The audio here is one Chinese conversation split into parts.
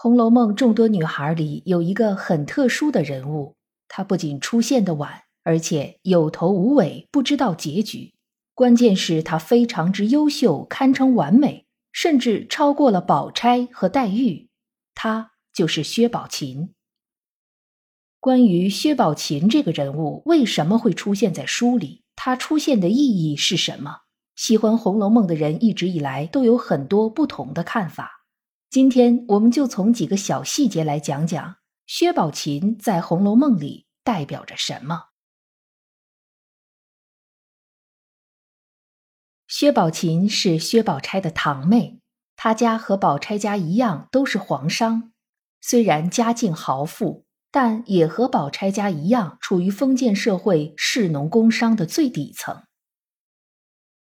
红楼梦》众多女孩里有一个很特殊的人物，她不仅出现的晚，而且有头无尾，不知道结局。关键是她非常之优秀，堪称完美，甚至超过了宝钗和黛玉。她就是薛宝琴。关于薛宝琴这个人物为什么会出现在书里，她出现的意义是什么？喜欢《红楼梦》的人一直以来都有很多不同的看法。今天我们就从几个小细节来讲讲薛宝琴在《红楼梦》里代表着什么。薛宝琴是薛宝钗的堂妹，她家和宝钗家一样都是皇商，虽然家境豪富，但也和宝钗家一样处于封建社会士农工商的最底层。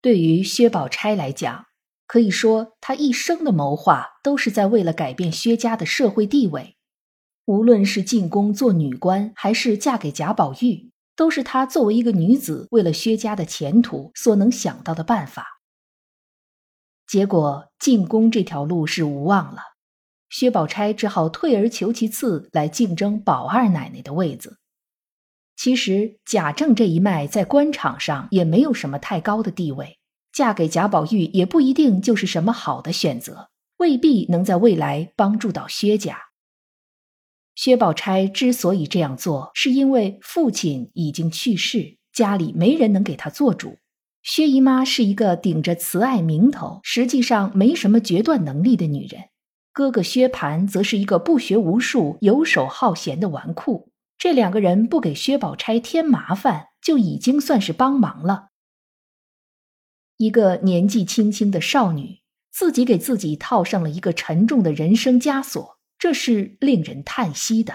对于薛宝钗来讲，可以说，她一生的谋划都是在为了改变薛家的社会地位。无论是进宫做女官，还是嫁给贾宝玉，都是她作为一个女子，为了薛家的前途所能想到的办法。结果，进宫这条路是无望了，薛宝钗只好退而求其次，来竞争宝二奶奶的位子。其实，贾政这一脉在官场上也没有什么太高的地位。嫁给贾宝玉也不一定就是什么好的选择，未必能在未来帮助到薛家。薛宝钗之所以这样做，是因为父亲已经去世，家里没人能给她做主。薛姨妈是一个顶着慈爱名头，实际上没什么决断能力的女人，哥哥薛蟠则是一个不学无术、游手好闲的纨绔。这两个人不给薛宝钗添麻烦，就已经算是帮忙了。一个年纪轻轻的少女，自己给自己套上了一个沉重的人生枷锁，这是令人叹息的。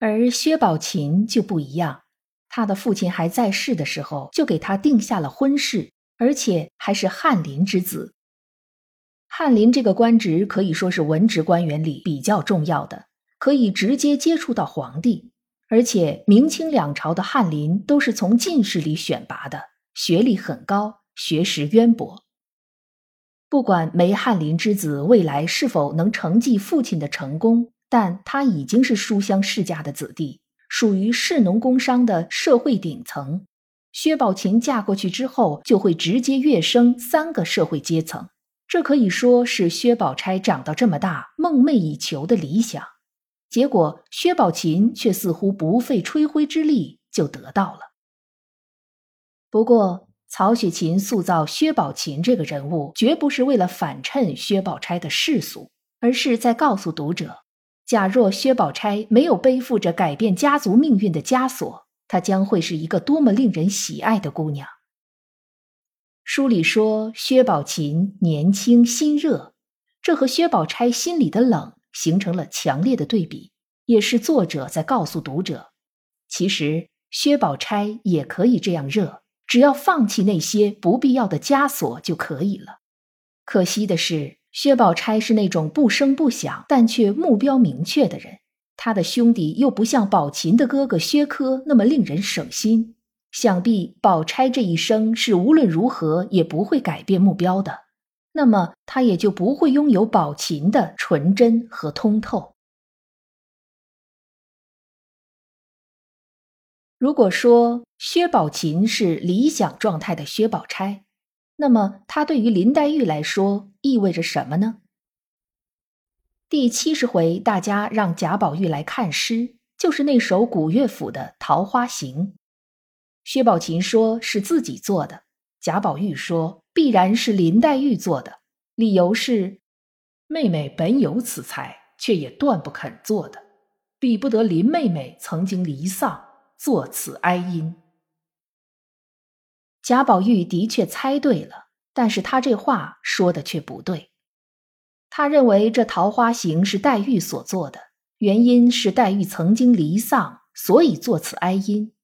而薛宝琴就不一样，她的父亲还在世的时候，就给她定下了婚事，而且还是翰林之子。翰林这个官职可以说是文职官员里比较重要的，可以直接接触到皇帝，而且明清两朝的翰林都是从进士里选拔的。学历很高，学识渊博。不管梅翰林之子未来是否能承继父亲的成功，但他已经是书香世家的子弟，属于士农工商的社会顶层。薛宝琴嫁过去之后，就会直接跃升三个社会阶层，这可以说是薛宝钗长到这么大梦寐以求的理想。结果，薛宝琴却似乎不费吹灰之力就得到了。不过，曹雪芹塑造薛宝琴这个人物，绝不是为了反衬薛宝钗的世俗，而是在告诉读者：假若薛宝钗没有背负着改变家族命运的枷锁，她将会是一个多么令人喜爱的姑娘。书里说薛宝琴年轻心热，这和薛宝钗心里的冷形成了强烈的对比，也是作者在告诉读者：其实薛宝钗也可以这样热。只要放弃那些不必要的枷锁就可以了。可惜的是，薛宝钗是那种不声不响但却目标明确的人。他的兄弟又不像宝琴的哥哥薛科那么令人省心。想必宝钗这一生是无论如何也不会改变目标的，那么他也就不会拥有宝琴的纯真和通透。如果说薛宝琴是理想状态的薛宝钗，那么她对于林黛玉来说意味着什么呢？第七十回，大家让贾宝玉来看诗，就是那首古乐府的《桃花行》。薛宝琴说是自己做的，贾宝玉说必然是林黛玉做的，理由是妹妹本有此才，却也断不肯做的，比不得林妹妹曾经离丧。作此哀音，贾宝玉的确猜对了，但是他这话说的却不对。他认为这桃花行是黛玉所做的，原因是黛玉曾经离丧，所以作此哀音。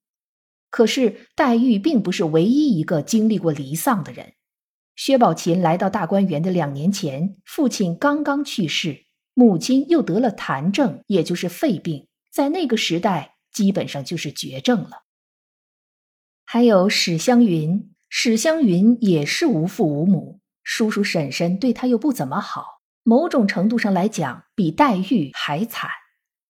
可是黛玉并不是唯一一个经历过离丧的人。薛宝琴来到大观园的两年前，父亲刚刚去世，母亲又得了痰症，也就是肺病，在那个时代基本上就是绝症了。还有史湘云，史湘云也是无父无母，叔叔婶婶对她又不怎么好，某种程度上来讲，比黛玉还惨。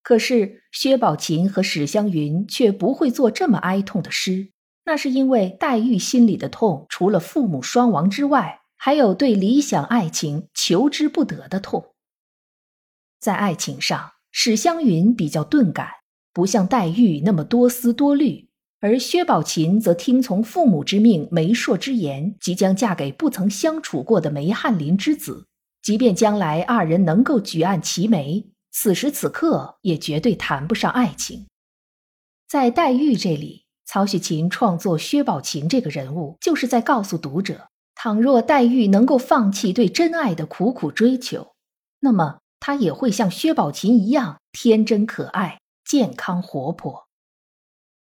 可是薛宝琴和史湘云却不会做这么哀痛的诗，那是因为黛玉心里的痛，除了父母双亡之外，还有对理想爱情求之不得的痛。在爱情上，史湘云比较钝感，不像黛玉那么多思多虑。而薛宝琴则听从父母之命、媒妁之言，即将嫁给不曾相处过的梅翰林之子。即便将来二人能够举案齐眉，此时此刻也绝对谈不上爱情。在黛玉这里，曹雪芹创作薛宝琴这个人物，就是在告诉读者：倘若黛玉能够放弃对真爱的苦苦追求，那么她也会像薛宝琴一样天真可爱、健康活泼。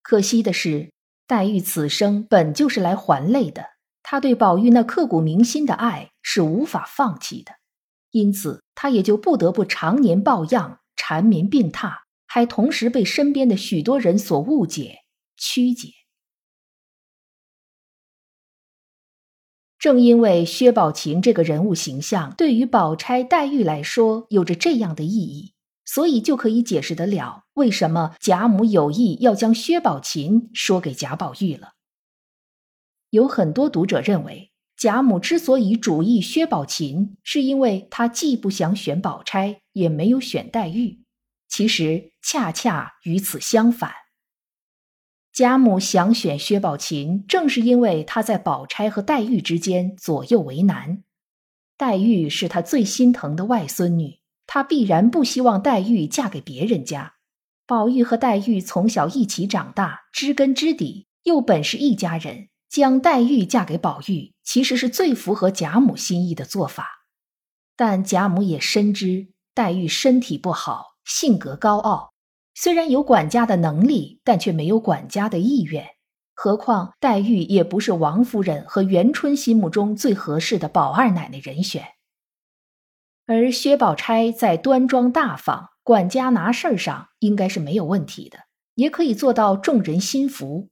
可惜的是，黛玉此生本就是来还泪的，她对宝玉那刻骨铭心的爱是无法放弃的，因此她也就不得不常年抱恙、缠绵病榻，还同时被身边的许多人所误解、曲解。正因为薛宝琴这个人物形象对于宝钗、黛玉来说有着这样的意义。所以就可以解释得了为什么贾母有意要将薛宝琴说给贾宝玉了。有很多读者认为，贾母之所以主意薛宝琴，是因为她既不想选宝钗，也没有选黛玉。其实恰恰与此相反，贾母想选薛宝琴，正是因为她在宝钗和黛玉之间左右为难。黛玉是她最心疼的外孙女。他必然不希望黛玉嫁给别人家。宝玉和黛玉从小一起长大，知根知底，又本是一家人，将黛玉嫁给宝玉，其实是最符合贾母心意的做法。但贾母也深知黛玉身体不好，性格高傲，虽然有管家的能力，但却没有管家的意愿。何况黛玉也不是王夫人和元春心目中最合适的宝二奶奶人选。而薛宝钗在端庄大方、管家拿事儿上应该是没有问题的，也可以做到众人心服。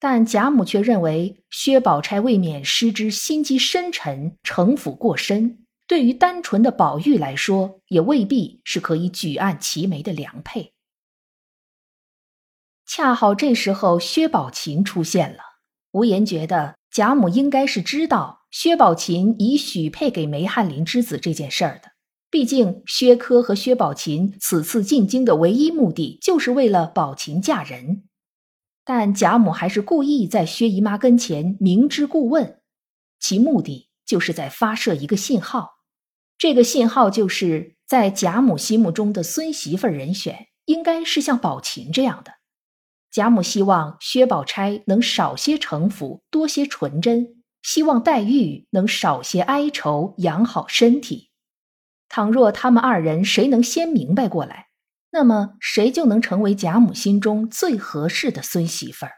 但贾母却认为薛宝钗未免失之心机深沉、城府过深，对于单纯的宝玉来说，也未必是可以举案齐眉的良配。恰好这时候，薛宝琴出现了，无言觉得贾母应该是知道。薛宝琴已许配给梅翰林之子这件事儿的，毕竟薛科和薛宝琴此次进京的唯一目的就是为了宝琴嫁人，但贾母还是故意在薛姨妈跟前明知故问，其目的就是在发射一个信号，这个信号就是在贾母心目中的孙媳妇人选应该是像宝琴这样的，贾母希望薛宝钗能少些城府，多些纯真。希望黛玉能少些哀愁，养好身体。倘若他们二人谁能先明白过来，那么谁就能成为贾母心中最合适的孙媳妇儿。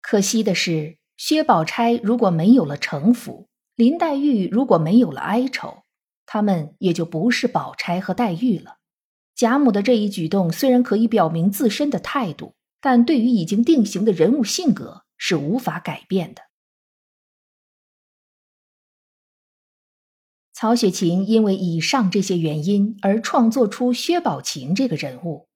可惜的是，薛宝钗如果没有了城府，林黛玉如果没有了哀愁，他们也就不是宝钗和黛玉了。贾母的这一举动虽然可以表明自身的态度，但对于已经定型的人物性格是无法改变的。曹雪芹因为以上这些原因而创作出薛宝琴这个人物，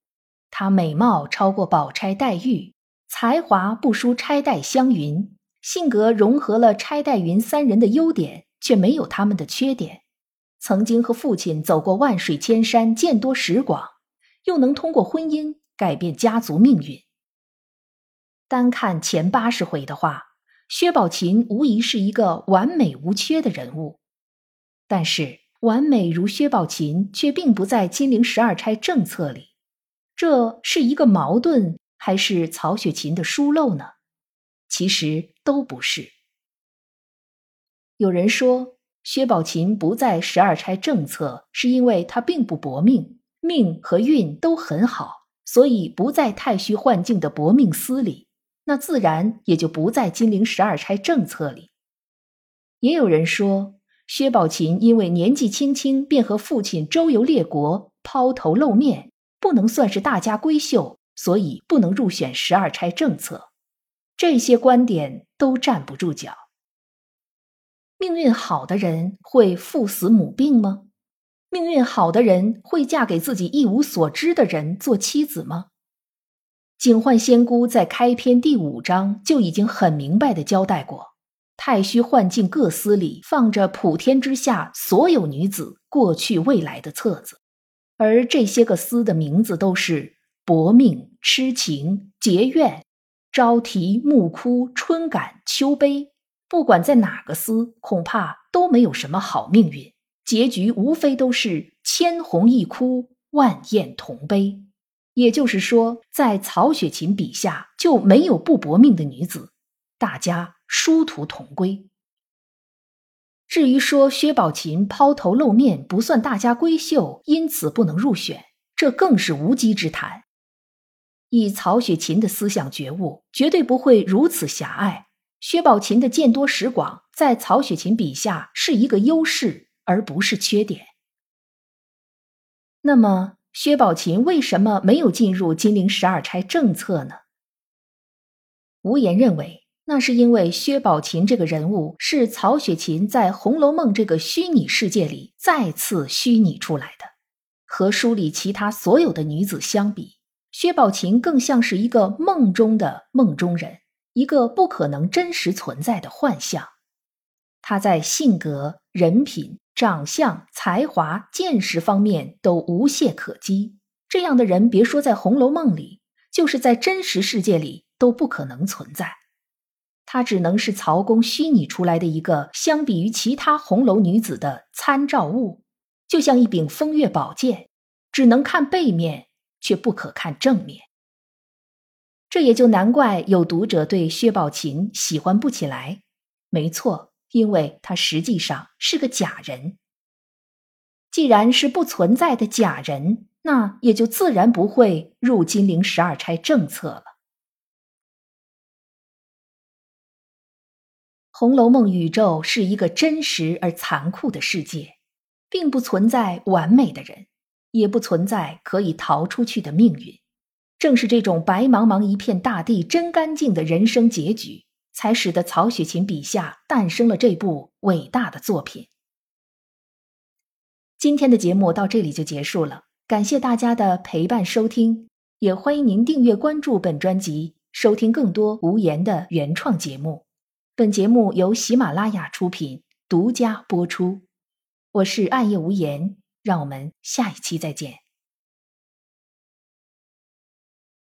她美貌超过宝钗、黛玉，才华不输钗、黛、湘云，性格融合了钗、黛、云三人的优点，却没有他们的缺点。曾经和父亲走过万水千山，见多识广，又能通过婚姻改变家族命运。单看前八十回的话，薛宝琴无疑是一个完美无缺的人物。但是，完美如薛宝琴却并不在金陵十二钗政策里，这是一个矛盾，还是曹雪芹的疏漏呢？其实都不是。有人说，薛宝琴不在十二钗政策，是因为她并不薄命，命和运都很好，所以不在太虚幻境的薄命司里，那自然也就不在金陵十二钗政策里。也有人说，薛宝琴因为年纪轻轻便和父亲周游列国，抛头露面，不能算是大家闺秀，所以不能入选十二钗政策。这些观点都站不住脚。命运好的人会父死母病吗？命运好的人会嫁给自己一无所知的人做妻子吗？警幻仙姑在开篇第五章就已经很明白的交代过，太虚幻境各司里放着普天之下所有女子过去未来的册子，而这些个司的名字都是薄命、痴情、结怨、朝啼、暮哭、春感、秋悲。不管在哪个司，恐怕都没有什么好命运，结局无非都是千红一哭，万艳同悲。也就是说，在曹雪芹笔下就没有不薄命的女子，大家殊途同归。至于说薛宝琴抛头露面不算大家闺秀，因此不能入选，这更是无稽之谈。以曹雪芹的思想觉悟，绝对不会如此狭隘。薛宝琴的见多识广，在曹雪芹笔下是一个优势，而不是缺点。那么，薛宝琴为什么没有进入金陵十二钗政策呢？无言认为，那是因为薛宝琴这个人物是曹雪芹在《红楼梦》这个虚拟世界里再次虚拟出来的，和书里其他所有的女子相比，薛宝琴更像是一个梦中的梦中人。一个不可能真实存在的幻象，他在性格、人品、长相、才华、见识方面都无懈可击。这样的人，别说在《红楼梦》里，就是在真实世界里都不可能存在。她只能是曹公虚拟出来的一个，相比于其他红楼女子的参照物，就像一柄风月宝剑，只能看背面，却不可看正面。这也就难怪有读者对薛宝琴喜欢不起来。没错，因为他实际上是个假人。既然是不存在的假人，那也就自然不会入金陵十二钗政策了。《红楼梦》宇宙是一个真实而残酷的世界，并不存在完美的人，也不存在可以逃出去的命运。正是这种白茫茫一片大地真干净的人生结局，才使得曹雪芹笔下诞生了这部伟大的作品。今天的节目到这里就结束了，感谢大家的陪伴收听，也欢迎您订阅关注本专辑，收听更多无言的原创节目。本节目由喜马拉雅出品，独家播出。我是暗夜无言，让我们下一期再见。